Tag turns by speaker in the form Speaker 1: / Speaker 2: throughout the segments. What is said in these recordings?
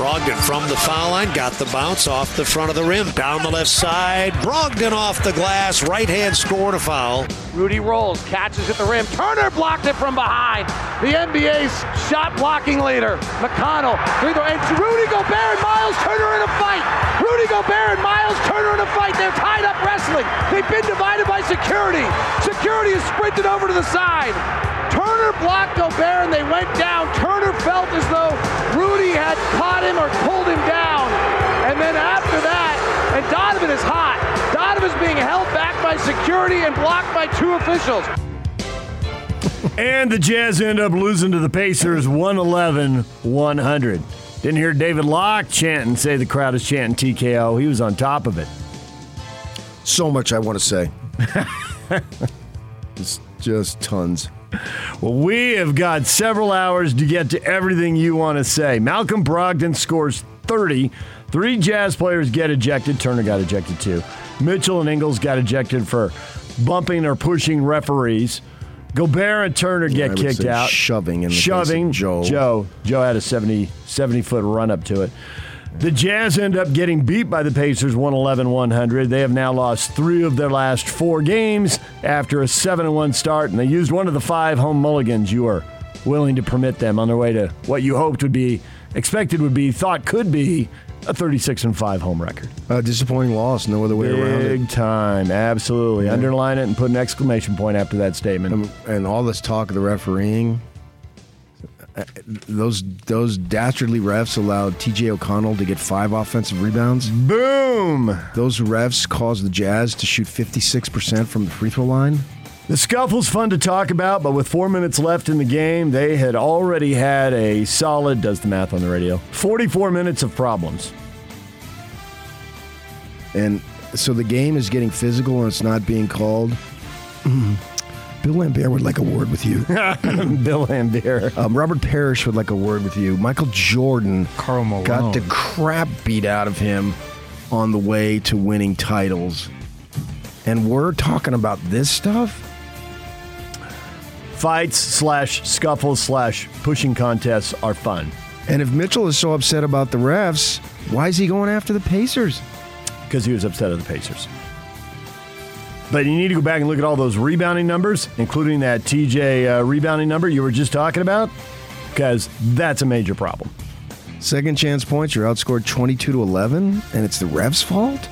Speaker 1: Brogdon from the foul line, got the bounce off the front of the rim, down the left side. Brogdon off the glass, right hand scoring a foul.
Speaker 2: Rudy rolls, catches at the rim. Turner blocked it from behind. The NBA's shot blocking leader, McConnell. And Rudy Gobert and Miles Turner in a fight. Rudy Gobert and Miles Turner in a fight. They're tied up wrestling. They've been divided by security. Security is sprinted over to the side. Turner blocked Gobert and they went down. Turner felt as though Rudy had caught him or pulled him down. And then after that, and Donovan is hot. Donovan's being held back by security and blocked by two officials.
Speaker 3: And the Jazz end up losing to the Pacers 111 100. Didn't hear David Locke chanting, say the crowd is chanting TKO. He was on top of it.
Speaker 4: So much I want to say. just, just tons.
Speaker 3: Well, we have got several hours to get to everything you want to say. Malcolm Brogdon scores 30. Three Jazz players get ejected. Turner got ejected too. Mitchell and Ingles got ejected for bumping or pushing referees. Gobert and Turner get kicked out.
Speaker 4: shoving in the face of
Speaker 3: shoving.
Speaker 4: Joe.
Speaker 3: Joe. Joe had a 70, 70 foot run up to it. The Jazz end up getting beat by the Pacers 111 100. They have now lost three of their last four games after a 7 1 start, and they used one of the five home mulligans you are willing to permit them on their way to what you hoped would be, expected would be, thought could be a 36 and 5 home record.
Speaker 4: A disappointing loss. No other way around it.
Speaker 3: Big time. Absolutely. Underline it and put an exclamation point after that statement.
Speaker 4: And, and all this talk of the refereeing. Uh, Those those dastardly refs allowed T.J. McConnell to get five offensive rebounds.
Speaker 3: Boom!
Speaker 4: Those refs caused the Jazz to shoot 56% from the free throw line.
Speaker 3: The scuffle's fun to talk about, but with four minutes left in the game, they had already had a solid, does the math on the radio, 44 minutes of problems.
Speaker 4: And so the game is getting physical and it's not being called. Bill Laimbeer would like a word with you.
Speaker 3: Bill Laimbeer.
Speaker 4: Um, Robert Parish would like a word with you. Michael Jordan
Speaker 5: Karl Malone.
Speaker 4: got the crap beat out of him on the way to winning titles. And we're talking about this stuff?
Speaker 3: Fights slash scuffles slash pushing contests are fun
Speaker 4: And if Mitchell is so upset about the refs, why is he going after the Pacers?
Speaker 3: because he was upset at the Pacers. But you need to go back and look at all those rebounding numbers, including that TJ uh, rebounding number you were just talking about, because that's a major problem.
Speaker 4: Second chance points, you're outscored 22 to 11, and it's the refs' fault?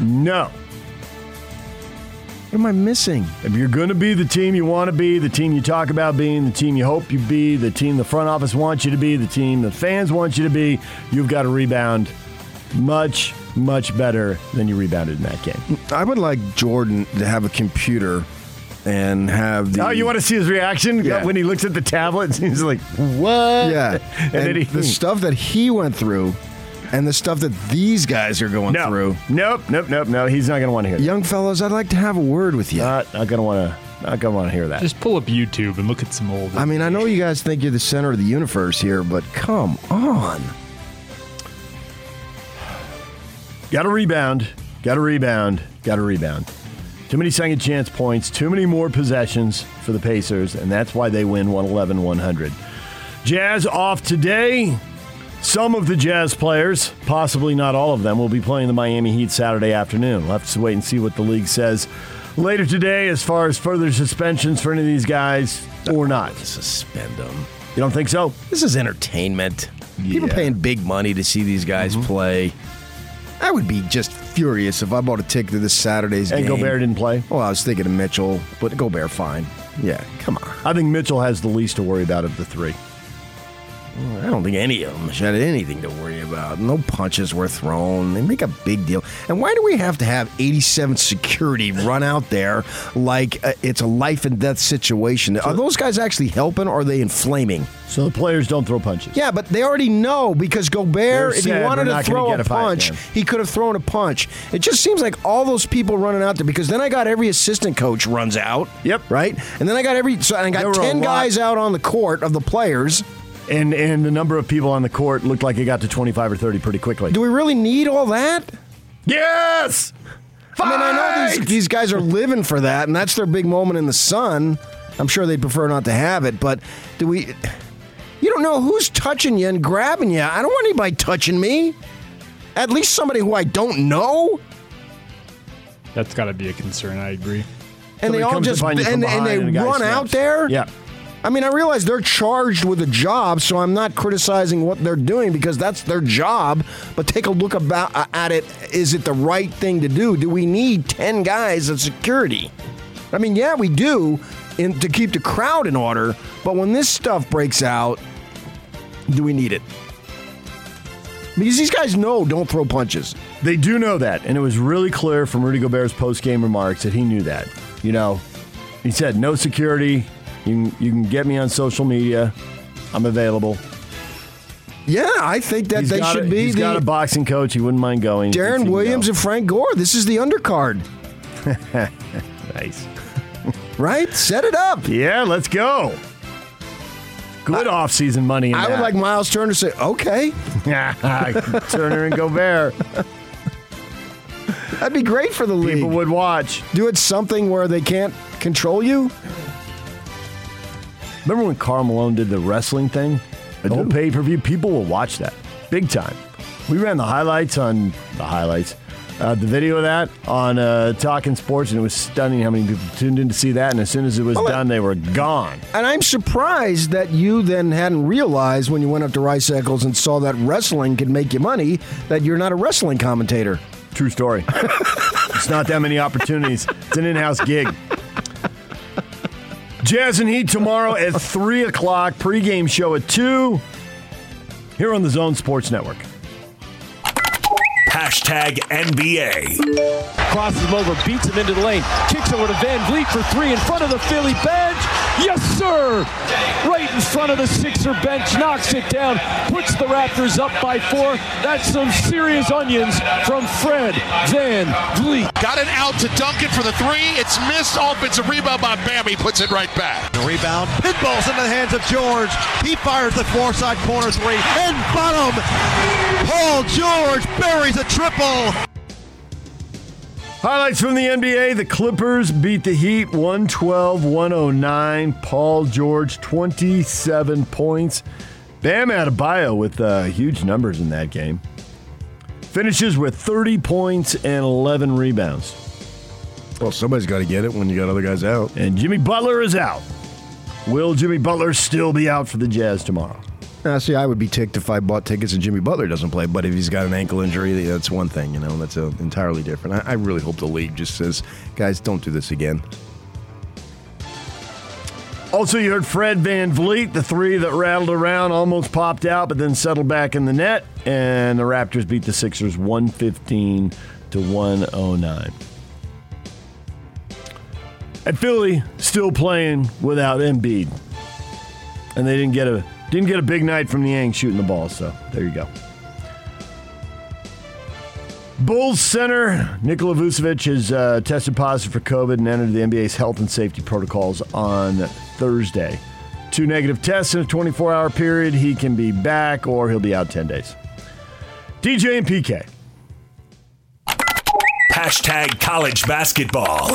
Speaker 3: No.
Speaker 4: What am I missing?
Speaker 3: If you're going to be the team you want to be, the team you talk about being, the team you hope you be, the team the front office wants you to be, the team the fans want you to be, you've got to rebound much, much better than you rebounded in that game.
Speaker 4: I would like Jordan to have a computer and have the.
Speaker 3: Oh, you want to see his reaction
Speaker 4: Yeah.
Speaker 3: when he looks at the tablet? He's like, "What?"
Speaker 4: Yeah.
Speaker 3: and,
Speaker 4: and
Speaker 3: then he,
Speaker 4: the stuff that he went through and the stuff that these guys are going
Speaker 3: no,
Speaker 4: through.
Speaker 3: nope, nope, nope, no. He's not going to want to hear. That.
Speaker 4: Young fellows, I'd like to have a word with you.
Speaker 3: Not, not going to want to. Not going to want to hear that.
Speaker 5: Just pull up YouTube and look at some old.
Speaker 4: I mean, I know you guys think you're the center of the universe here, but come on.
Speaker 3: Got to rebound. Got to rebound. Got to rebound. Too many second chance points, too many more possessions for the Pacers, and that's why they win 111 100. Jazz off today. Some of the Jazz players, possibly not all of them, will be playing the Miami Heat Saturday afternoon. We'll have to wait and see what the league says later today as far as further suspensions for any of these guys or not.
Speaker 4: Suspend them.
Speaker 3: You don't think so?
Speaker 4: This is entertainment. People paying big money to see these guys mm-hmm. play. I would be just furious if I bought a ticket to this Saturday's
Speaker 3: And
Speaker 4: game.
Speaker 3: And Gobert didn't play?
Speaker 4: Well, I was thinking of Mitchell, but Gobert fine. Yeah, come on.
Speaker 3: I think Mitchell has the least to worry about of the three.
Speaker 4: I don't think any of them had anything to worry about. No punches were thrown. They make a big deal. And why do we have to have 87 security run out there like uh, it's a life and death situation? Are those guys actually helping or are they inflaming?
Speaker 3: So the players don't throw punches.
Speaker 4: Yeah, but they already know because Gobert,
Speaker 3: They're
Speaker 4: if he wanted to throw a
Speaker 3: a
Speaker 4: punch, he could have thrown a punch. It just seems like all those people running out there because then I got every assistant coach runs out.
Speaker 3: Yep.
Speaker 4: Right? And then I got every so I got 10 guys out on the court of the players.
Speaker 3: And and the number of people on the court looked like it got to 25 or 30 pretty quickly.
Speaker 4: Do we really need all that?
Speaker 3: yes!
Speaker 4: I mean, I know these, these guys are living for that, and that's their big moment in the sun. I'm sure they'd prefer not to have it, but do we. You don't know who's touching you and grabbing you. I don't want anybody touching me. At least somebody who I don't know.
Speaker 5: That's got to be a concern. I agree.
Speaker 4: And
Speaker 3: Somebody
Speaker 4: they all just
Speaker 3: find you from
Speaker 4: and, and they
Speaker 3: and a guy
Speaker 4: run out there.
Speaker 3: Yeah.
Speaker 4: I mean, I realize they're charged with a job, so I'm not criticizing what they're doing because that's their job. But take a look about uh, at it. Is it the right thing to do? Do we need ten guys of security? I mean, yeah, we do, in, to keep the crowd in order. But when this stuff breaks out, do we need it? Because these guys know don't throw punches.
Speaker 3: They do know that, and it was really clear from Rudy Gobert's post-game remarks that he knew that. You know, he said, "No security. You can, you can get me on social media. I'm available."
Speaker 4: Yeah, I think that
Speaker 3: He's
Speaker 4: they should
Speaker 3: a,
Speaker 4: be
Speaker 3: He's
Speaker 4: the
Speaker 3: got a boxing coach. He wouldn't mind going. Deron
Speaker 4: Williams
Speaker 3: go.
Speaker 4: and Frank Gore. This is the undercard,
Speaker 3: nice.
Speaker 4: right? Set it up.
Speaker 3: Yeah, let's go. Good off-season money. In
Speaker 4: I would like Miles Turner to say, okay,
Speaker 3: Turner and Gobert.
Speaker 4: that'd be great for the league.
Speaker 3: People would watch.
Speaker 4: Do it something where they can't control you.
Speaker 3: Remember when Karl Malone did the wrestling thing? The whole pay per view? People will watch that big time. We ran the highlights on the highlights, uh, the video of that on uh, Talking Sports, and it was stunning how many people tuned in to see that. And as soon as it was
Speaker 4: Well,
Speaker 3: done, they were gone.
Speaker 4: And I'm surprised that you then hadn't realized when you went up to Rice Eccles and saw that wrestling could make you money that you're not a wrestling commentator.
Speaker 3: True story. it's not that many opportunities. It's an in house gig. Jazz and Heat tomorrow at 3 o'clock. Pregame show at 2 here on the Zone Sports Network.
Speaker 6: Hashtag NBA.
Speaker 7: Crosses him over, beats him into the lane, kicks over to VanVleet for three in front of the Philly bench. Yes, sir! Right in front of the Sixer bench, knocks it down, puts the Raptors up by four. That's some serious onions from Fred Van Vliet.
Speaker 8: Got it out to Duncan for the three. It's missed. Offensive rebound by Bam. He puts it right back.
Speaker 9: The rebound. Pinballs into the hands of George. He fires the far side corner three. And bottom. Paul George buries a triple.
Speaker 3: Highlights from the NBA the Clippers beat the Heat 112 109. Paul George, 27 points. Bam Adebayo with uh, huge numbers in that game. Finishes with 30 points and 11 rebounds.
Speaker 4: Well, somebody's got to get it when you got other guys out.
Speaker 3: And Jimmy Butler is out. Will Jimmy Butler still be out for the Jazz tomorrow?
Speaker 4: Now, see, I would be ticked if I bought tickets and Jimmy Butler doesn't play. But if he's got an ankle injury, that's one thing. You know, that's uh entirely different. I, I really hope the league just says, guys, don't do this again.
Speaker 3: Also, you heard Fred VanVleet, the three that rattled around, almost popped out, but then settled back in the net. And the Raptors beat the Sixers 115 to 109. And Philly, still playing without Embiid. And they didn't get a didn't get a big night from the Yanks shooting the ball, so there you go. Bulls center Nikola Vucevic has uh, tested positive for COVID and entered the NBA's health and safety protocols on Thursday. Two negative tests in a 24 hour period. He can be back or he'll be out 10 days. DJ and PK.
Speaker 6: Hashtag college basketball.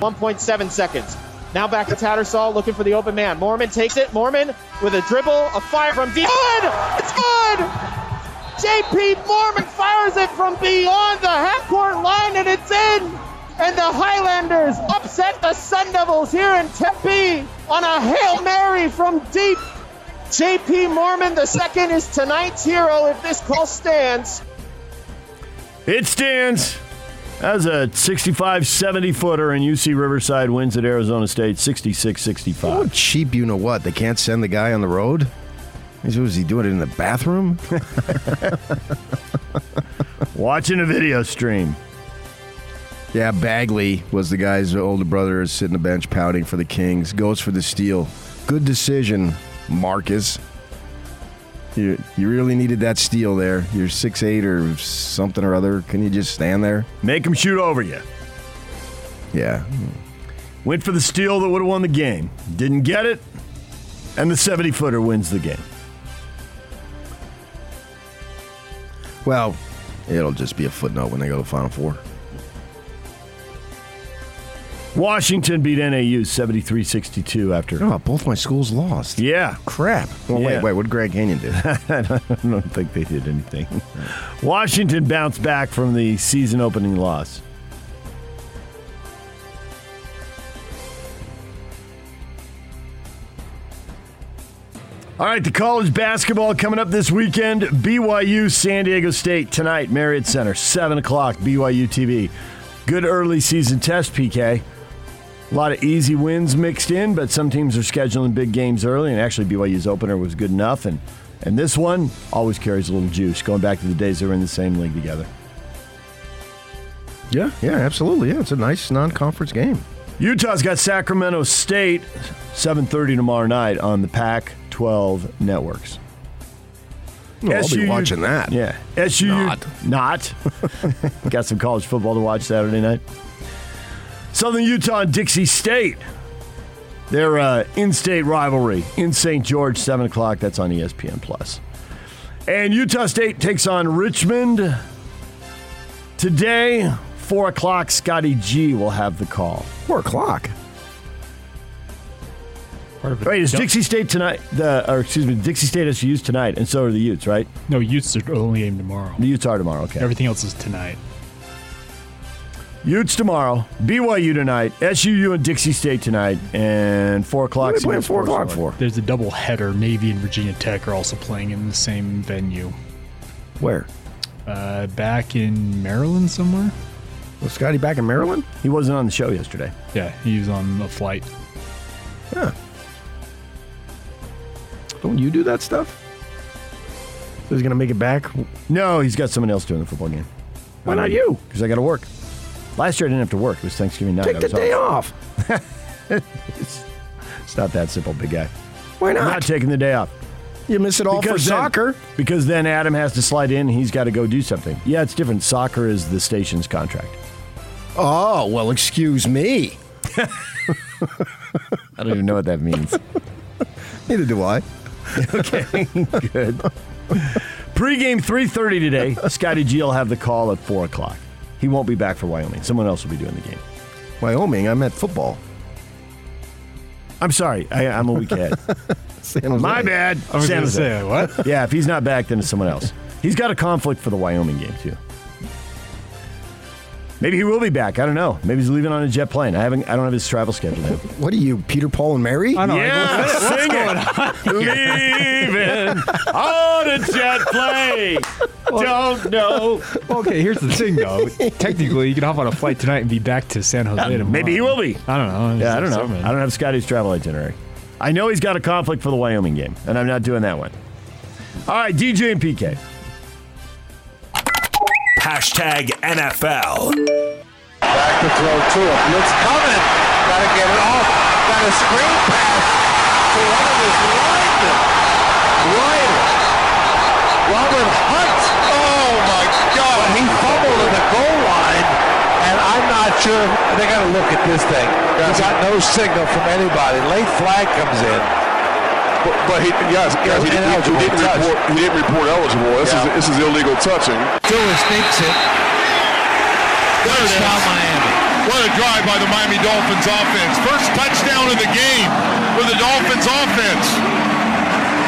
Speaker 10: 1.7 seconds. Now back to Tattersall looking for the open man. Moorman takes it. Moorman with a dribble, a fire from deep. Good! It's good! JP Moorman fires it from beyond the half-court line and it's in! And the Highlanders upset the Sun Devils here in Tempe on a Hail Mary from deep. JP Moorman, the second, is tonight's hero if this call stands.
Speaker 3: It stands as a 65 70 footer, and UC Riverside wins at Arizona State 66
Speaker 4: Oh,
Speaker 3: 65.
Speaker 4: cheap, you know what? They can't send the guy on the road. Is- Was he doing it in the bathroom?
Speaker 3: Watching a video stream.
Speaker 4: Yeah, Bagley was the guy's older brother, sitting the bench pouting for the Kings. Goes for the steal. Good decision, Marcus. You, you really needed that steal there. You're six eight or something or other. Can you just stand there?
Speaker 3: Make him shoot over you.
Speaker 4: Yeah.
Speaker 3: Went for the steal that would have won the game. Didn't get it, and the 70 footer wins the game.
Speaker 4: Well, it'll just be a footnote when they go to the Final Four.
Speaker 3: Washington beat NAU 73 62 after.
Speaker 4: Oh, both my schools lost.
Speaker 3: Yeah.
Speaker 4: Crap. Well,
Speaker 3: Yeah.
Speaker 4: wait, wait. What did Greg Kenyon do?
Speaker 3: I don't think they did anything. Washington bounced back from the season opening loss. All right, the college basketball coming up this weekend. BYU San Diego State tonight, Marriott Center, 7 o'clock, BYU TV. Good early season test, PK. A lot of easy wins mixed in, but some teams are scheduling big games early, and actually BYU's opener was good enough. And, and this one always carries a little juice, going back to the days they were in the same league together.
Speaker 4: yeah, yeah, absolutely. Yeah, it's a nice non-conference game.
Speaker 3: Utah's got Sacramento State, 7.30 tomorrow night on the Pac-12 networks.
Speaker 4: Well, I'll be watching that.
Speaker 3: Yeah. SU
Speaker 4: Not.
Speaker 3: Not. Got some college football to watch Saturday night. Southern Utah and Dixie State. Their uh, in-state rivalry in St. George, 7 o'clock. That's on ESPN+. Plus. And Utah State takes on Richmond. Today, 4 o'clock, Scotty G will have the call.
Speaker 4: Four o'clock.
Speaker 5: Part of a
Speaker 3: Wait, is Dixie State tonight? The or excuse me, Dixie State has used tonight, and so are the Utes, right?
Speaker 5: No, Utes are only game tomorrow.
Speaker 3: The Utes are tomorrow. Okay.
Speaker 5: Everything else is tonight.
Speaker 3: Utes tomorrow, BYU tonight, SUU and Dixie State tonight, and four o'clock.
Speaker 4: What are they playing four o'clock for?
Speaker 5: There's a double header. Navy and Virginia Tech are also playing in the same venue.
Speaker 4: Where?
Speaker 5: Uh, back in Maryland somewhere.
Speaker 4: Was Scotty back in Maryland?
Speaker 3: He wasn't on the show yesterday.
Speaker 5: Yeah, he was on a flight.
Speaker 4: Yeah. Don't you do that stuff? So he's gonna make it back.
Speaker 3: No, he's got someone else doing the football game.
Speaker 4: Why not you?
Speaker 3: Because I got to work. Last year I didn't have to work. It was Thanksgiving night.
Speaker 4: Take
Speaker 3: I
Speaker 4: the
Speaker 3: was
Speaker 4: day off.
Speaker 3: It's not that simple, big guy.
Speaker 4: Why not?
Speaker 3: I'm
Speaker 4: not?
Speaker 3: taking the day off.
Speaker 4: you miss it all for
Speaker 3: then-
Speaker 4: soccer.
Speaker 3: Because then Adam has to slide in and he's got to go do something. Yeah, it's different. Soccer is the station's contract.
Speaker 4: Oh well, excuse me.
Speaker 3: I don't even know what that means.
Speaker 4: Neither do I.
Speaker 3: Okay, good. Pre-game 3.30 today. Scotty G will have the call at 4 o'clock. He won't be back for Wyoming. Someone else will be doing the game.
Speaker 4: Wyoming. I'm at football.
Speaker 3: I'm sorry. I, I'm a week ahead.
Speaker 4: San Jose.
Speaker 3: My bad.
Speaker 5: I was
Speaker 3: San Jose.
Speaker 5: say, what?
Speaker 3: Yeah, if he's not back, then it's someone else. He's got a conflict for the Wyoming game, too. Maybe he will be back. I don't know. Maybe he's leaving on a jet plane. I haven't. I don't have his travel schedule. Yet.
Speaker 4: What are you, Peter, Paul, and Mary?
Speaker 5: I don't know.
Speaker 3: Yeah, sing it. Leaving on a jet plane. Don't know.
Speaker 5: Okay, here's the thing, though. Technically, you can hop on a flight tonight and be back to San Jose tomorrow.
Speaker 3: Maybe he will be.
Speaker 5: I don't know.
Speaker 3: Yeah, I don't know.
Speaker 5: Something.
Speaker 3: I don't have Scotty's travel itinerary. I know he's got a conflict for the Wyoming game, and I'm not doing that one. All right, DJ and PK.
Speaker 6: Hashtag NFL.
Speaker 11: Back to throw to him. Blitz coming. Gotta get it off. Got a screen pass to one of his linemen. Ryder. Robert Hunt. Oh my God. He fumbled at the goal line. And I'm not sure. They got to look at this thing. He got no signal from anybody. Late flag comes in.
Speaker 12: But, but he, guys, guys he, didn't, he, didn't report, he didn't report eligible. This,
Speaker 11: Yeah.
Speaker 12: is, this is illegal touching.
Speaker 11: Tua sneaks it. Touchdown Miami.
Speaker 8: What a drive by the Miami Dolphins offense. First touchdown of the game for the Dolphins offense.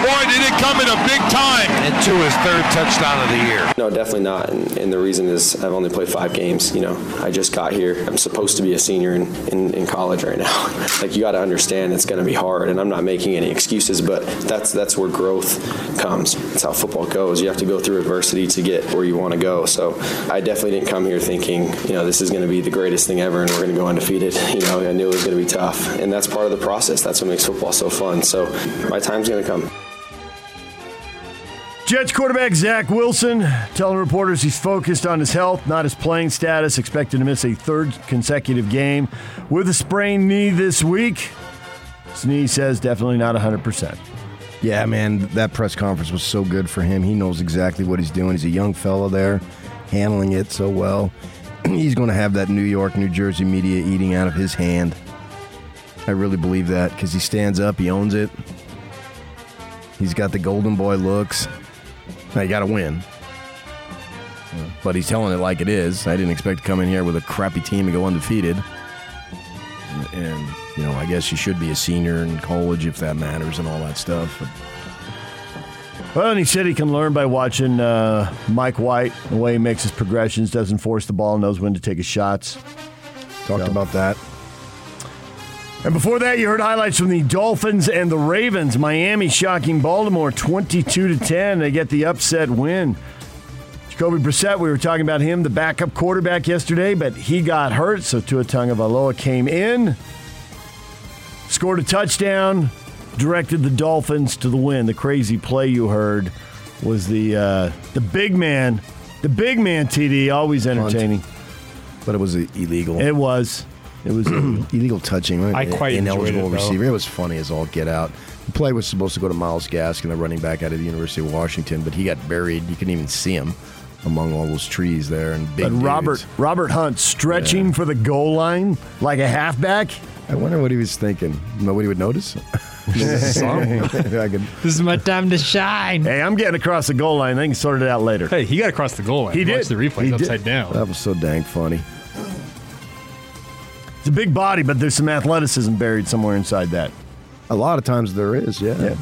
Speaker 8: Boy, did it come at a big time.
Speaker 11: And Tua's third touchdown of the year.
Speaker 13: No, definitely not. And, and the reason is I've only played five games. You know, I just got here. I'm supposed to be a senior in, in, in college right now. like you got to understand it's going to be hard, and I'm not making any excuses, but that's that's where growth comes. That's how football goes. You have to go through adversity to get where you want to go. So I definitely didn't come here thinking, you know, this is going to be the greatest thing ever, and we're going to go undefeated. You know, I knew it was going to be tough, and that's part of the process. That's what makes football so fun. So my time's going to come.
Speaker 3: Jets quarterback Zach Wilson telling reporters he's focused on his health, not his playing status, expected to miss a third consecutive game with a sprained knee this week. His knee says definitely not 100%.
Speaker 4: Yeah, man, that press conference was so good for him. He knows exactly what he's doing. He's a young fellow there, handling it so well. he's going to have that New York, New Jersey media eating out of his hand. I really believe that because he stands up, he owns it. He's got the golden boy looks. Now you got to win. But he's telling it like it is. I didn't expect to come in here with a crappy team and go undefeated. And, you know, I guess you should be a senior in college if that matters and all that stuff.
Speaker 3: Well, and he said he can learn by watching uh, Mike White, the way he makes his progressions, doesn't force the ball, knows when to take his shots.
Speaker 4: Talked
Speaker 3: So-
Speaker 4: about that.
Speaker 3: And before that, you heard highlights from the Dolphins and the Ravens. Miami shocking Baltimore 22 to 10. They get the upset win. Jacoby Brissett, we were talking about him, the backup quarterback yesterday, but he got hurt, so Tua Tagovailoa came in, scored a touchdown, directed the Dolphins to the win. The crazy play you heard was the uh, the big man, the big man TD, always entertaining.
Speaker 4: But it was illegal.
Speaker 3: It was. It was illegal.
Speaker 4: Uh, illegal touching. right?
Speaker 5: I quite enjoyed
Speaker 4: ineligible
Speaker 5: it, though.
Speaker 4: receiver. It was funny as all get out. The play was supposed to go to Myles Gaskin, the running back out of the University of Washington, but he got buried. You couldn't even see him among all those trees there and big.
Speaker 3: But Robert
Speaker 4: dudes.
Speaker 3: Robert Hunt stretching for the goal line like a halfback.
Speaker 4: I wonder what he was thinking. Nobody would notice. I could,
Speaker 5: This is my time to shine.
Speaker 3: Hey, I'm getting across the goal line. They can sort it out later.
Speaker 5: Hey, he got across the goal line.
Speaker 3: He
Speaker 5: Watch
Speaker 3: did.
Speaker 5: the replay
Speaker 3: He did.
Speaker 5: upside down.
Speaker 4: that was so dang funny.
Speaker 3: It's a big body, but there's some athleticism buried somewhere inside that.
Speaker 4: A lot of times there is, yeah.
Speaker 3: Yeah.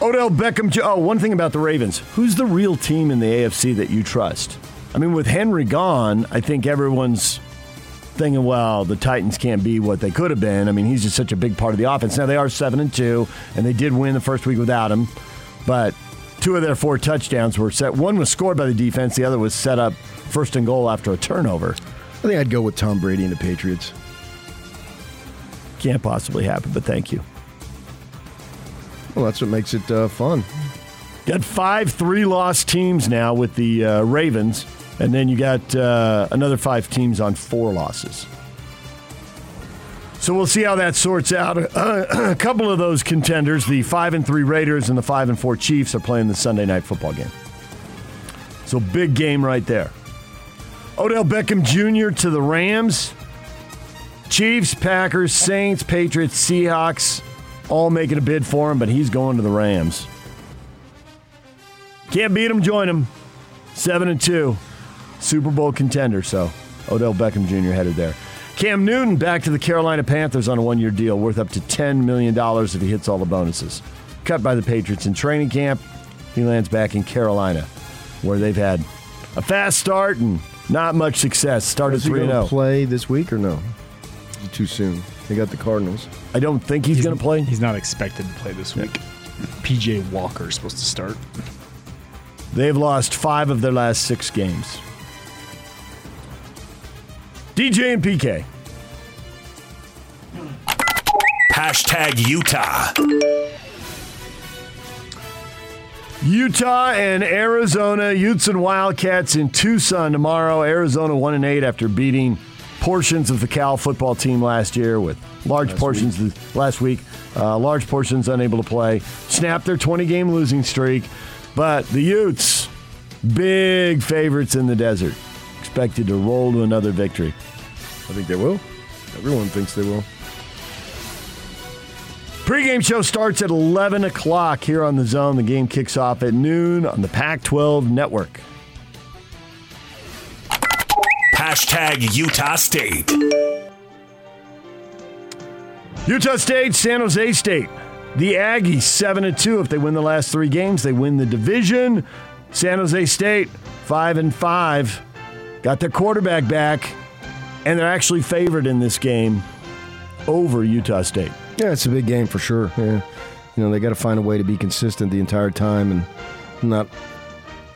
Speaker 3: Odell Beckham. Oh, one thing about the Ravens. Who's the real team in the AFC that you trust? I mean, with Henry gone, I think everyone's thinking, well, the Titans can't be what they could have been. I mean, he's just such a big part of the offense. Now they are seven and two, and they did win the first week without him, but two of their four touchdowns were set. One was scored by the defense. The other was set up first and goal after a turnover.
Speaker 4: I think I'd go with Tom Brady and the Patriots.
Speaker 3: Can't possibly happen, but thank you.
Speaker 4: Well, that's what makes it uh, fun.
Speaker 3: Got five three loss teams now with the uh, Ravens, and then you got uh, another five teams on four losses. So we'll see how that sorts out. Uh, a couple of those contenders, the five and three Raiders and the five and four Chiefs, are playing the Sunday night football game. So big game right there. Odell Beckham Jr. to the Rams. Chiefs, Packers, Saints, Patriots, Seahawks, all making a bid for him, but he's going to the Rams. Can't beat him, join him. Seven and two, Super Bowl contender. So Odell Beckham Jr. headed there. Cam Newton back to the Carolina Panthers on a one-year deal worth up to ten million dollars if he hits all the bonuses. Cut by the Patriots in training camp, he lands back in Carolina, where they've had a fast start and not much success. Started
Speaker 4: Is he
Speaker 3: three and
Speaker 4: going
Speaker 3: zero.
Speaker 4: to play this week or no? Too soon? They got the Cardinals.
Speaker 3: I don't think he's, going to play.
Speaker 5: He's not expected to play this week. PJ Walker is supposed to start.
Speaker 3: They've lost five of their last six games. DJ and PK.
Speaker 6: Hashtag Utah.
Speaker 3: Utah and Arizona, Utes and Wildcats in Tucson tomorrow. Arizona one and eight after beating portions of the Cal football team last year with large portions of the- last week. Uh, large portions unable to play. Snapped their 20 game losing streak, but the Utes, big favorites in the desert, expected to roll to another victory.
Speaker 4: I think they will. Everyone thinks they will.
Speaker 3: Pre-game show starts at 11 o'clock here on the zone. The game kicks off at noon on the Pac 12 network.
Speaker 6: Hashtag Utah State.
Speaker 3: Utah State, San Jose State. The Aggies 7 and 2 if they win the last 3 games, they win the division. San Jose State 5 and 5 got their quarterback back and they're actually favored in this game over Utah State.
Speaker 4: Yeah, it's a big game for sure. Yeah. You know, they got to find a way to be consistent the entire time and not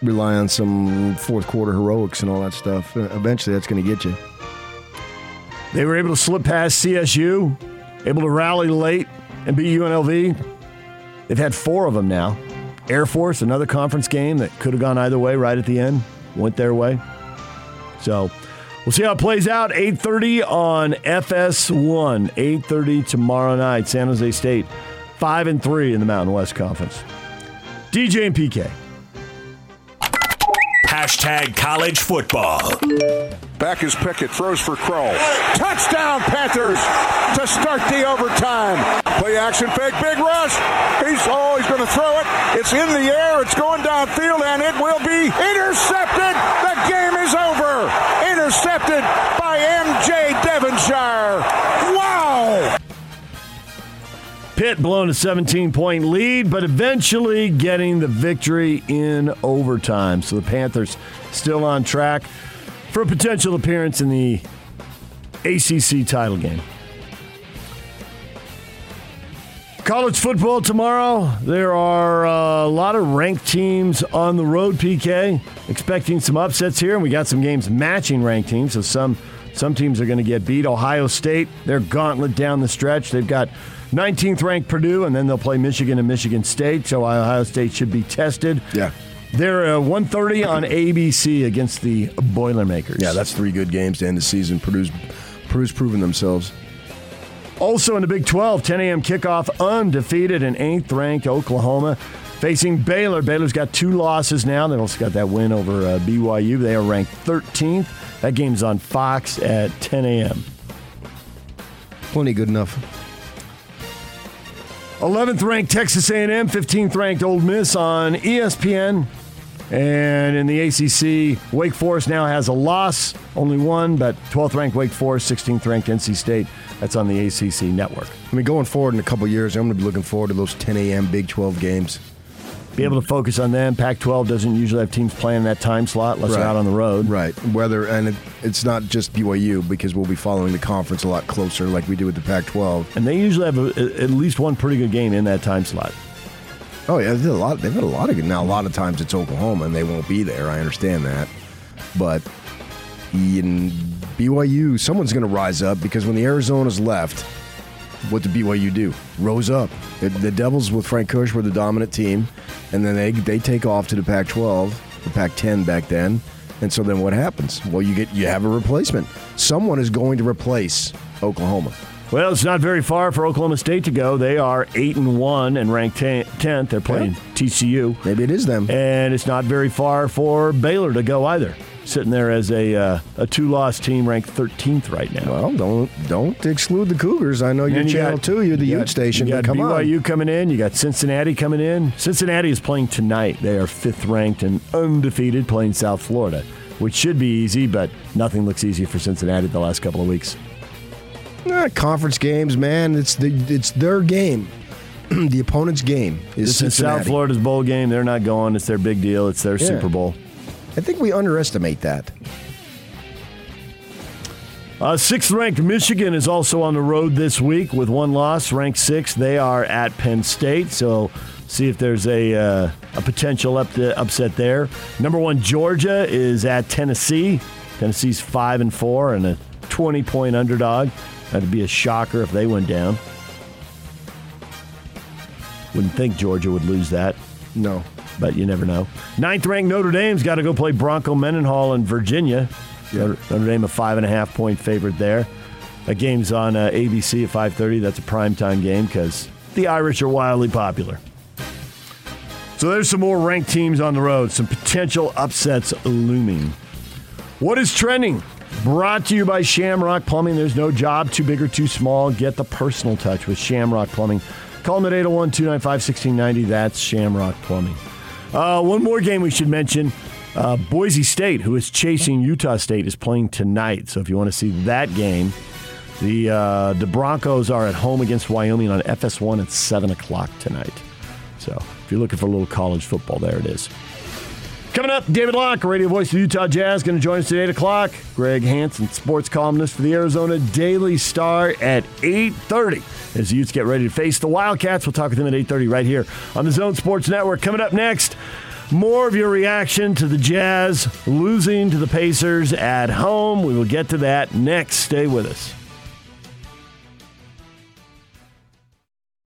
Speaker 4: rely on some fourth quarter heroics and all that stuff. Uh, Eventually, that's going to get you.
Speaker 3: They were able to slip past CSU, able to rally late and beat UNLV. They've had 4 of them now. Air Force, another conference game that could have gone either way right at the end, went their way. So we'll see how it plays out. 8.30 on FS1. 8.30 tomorrow night. San Jose State, 5 and 3 in the Mountain West Conference. DJ and PK.
Speaker 6: Hashtag college football.
Speaker 12: Back is Pickett, throws for Crow. Touchdown, Panthers to start the overtime. Play action fake, big rush. He's oh, he's going to throw it. It's in the air. It's going downfield, and it will be intercepted. The game is over. Intercepted by MJ Devonshire. Wow.
Speaker 3: Pitt blowing a 17 point lead, but eventually getting the victory in overtime. So the Panthers still on track for a potential appearance in the ACC title game. College football tomorrow. There are uh, a lot of ranked teams on the road, PK. Expecting some upsets here, and we got some games matching ranked teams. So some some teams are going to get beat. Ohio State, their gauntlet down the stretch. They've got 19th ranked Purdue, and then they'll play Michigan and Michigan State. So Ohio State should be tested.
Speaker 4: Yeah.
Speaker 3: They're uh, 130 on ABC against the Boilermakers.
Speaker 4: Yeah, that's three good games to end the season. Purdue's, Purdue's proven themselves.
Speaker 3: Also in the Big 12, 10 a.m. kickoff, undefeated and eighth ranked Oklahoma facing Baylor. Baylor's got two losses now. They also got that win over uh, BYU. They are ranked 13th. That game's on Fox at 10 a.m.
Speaker 4: Plenty good enough.
Speaker 3: 11th ranked Texas A&M, 15th ranked Ole Miss on ESPN. And in the ACC, Wake Forest now has a loss, only one, but 12th ranked Wake Forest, 16th ranked NC State. That's on the ACC network.
Speaker 4: I mean, going forward in a couple years, I'm going to be looking forward to those 10 a.m. Big 12 games.
Speaker 3: Be able to focus on them. Pac 12 doesn't usually have teams playing in that time slot unless they're out on the road.
Speaker 4: Right. Whether and it, it's not just BYU because we'll be following the conference a lot closer, like we do with the Pac-12.
Speaker 3: And they usually have a, at least one pretty good game in that time slot.
Speaker 4: Oh yeah, they've, a lot, they've had a lot of good. Now a lot of times it's Oklahoma and they won't be there. I understand that, but in BYU, someone's going to rise up because when the Arizona's left, what did BYU do? Rose up. The, the Devils with Frank Kush were the dominant team, and then they they take off to the Pac-12, the Pac-10 back then. And so then what happens? Well, you get you have a replacement. Someone is going to replace Oklahoma.
Speaker 3: Well, it's not very far for Oklahoma State to go. They are eight and one and ranked tenth. They're playing
Speaker 4: Yeah.
Speaker 3: TCU.
Speaker 4: Maybe it is them.
Speaker 3: And it's not very far for Baylor to go either. Sitting there as a uh, a two loss team, ranked thirteenth right now.
Speaker 4: Well, don't don't exclude the Cougars. I know you're
Speaker 3: you
Speaker 4: Channel
Speaker 3: got-
Speaker 4: Two. You're the
Speaker 3: you got-
Speaker 4: station.
Speaker 3: You got
Speaker 4: come on.
Speaker 3: BYU coming in. You got Cincinnati coming in. Cincinnati is playing tonight. They are fifth ranked and undefeated, playing South Florida, which should be easy, but nothing looks easy for Cincinnati the last couple of weeks.
Speaker 4: Eh, conference games, man. It's the it's their game. the opponent's game is
Speaker 3: This is
Speaker 4: Cincinnati.
Speaker 3: South Florida's bowl game. They're not going. It's their big deal. It's their
Speaker 4: Yeah.
Speaker 3: Super Bowl.
Speaker 4: I think we underestimate that.
Speaker 3: Uh, sixth ranked Michigan is also on the road this week with one loss. Ranked sixth, they are at Penn State. So see if there's a uh, a potential up upset there. Number one Georgia is at Tennessee. Tennessee's five and four and a 20 point underdog. That'd be a shocker if they went down. Wouldn't think Georgia would lose that.
Speaker 4: No.
Speaker 3: But you never know. Ninth ranked Notre Dame's got to go play Bronco Mendenhall in Virginia. Notre, Notre Dame a five and a half point favorite there. That game's on uh, ABC at 5:30. That's a primetime game because the Irish are wildly popular. So there's some more ranked teams on the road. Some potential upsets looming. What is trending? Brought to you by Shamrock Plumbing. There's no job too big or too small. Get the personal touch with Shamrock Plumbing. Call them at 801 295 1690. That's Shamrock Plumbing. Uh, one more game we should mention. Uh, Boise State, who is chasing Utah State, is playing tonight. So if you want to see that game, the uh, the Broncos are at home against Wyoming on FS1 at 7 o'clock tonight. So if you're looking for a little college football, there it is. Coming up, David Locke, radio voice of Utah Jazz, going to join us at 8 o'clock. Greg Hansen, sports columnist for the Arizona Daily Star at 8.30. As the Utes get ready to face the Wildcats, we'll talk with them at 8.30 right here on the Zone Sports Network. Coming up next, more of your reaction to the Jazz losing to the Pacers at home. We will get to that next. Stay with us.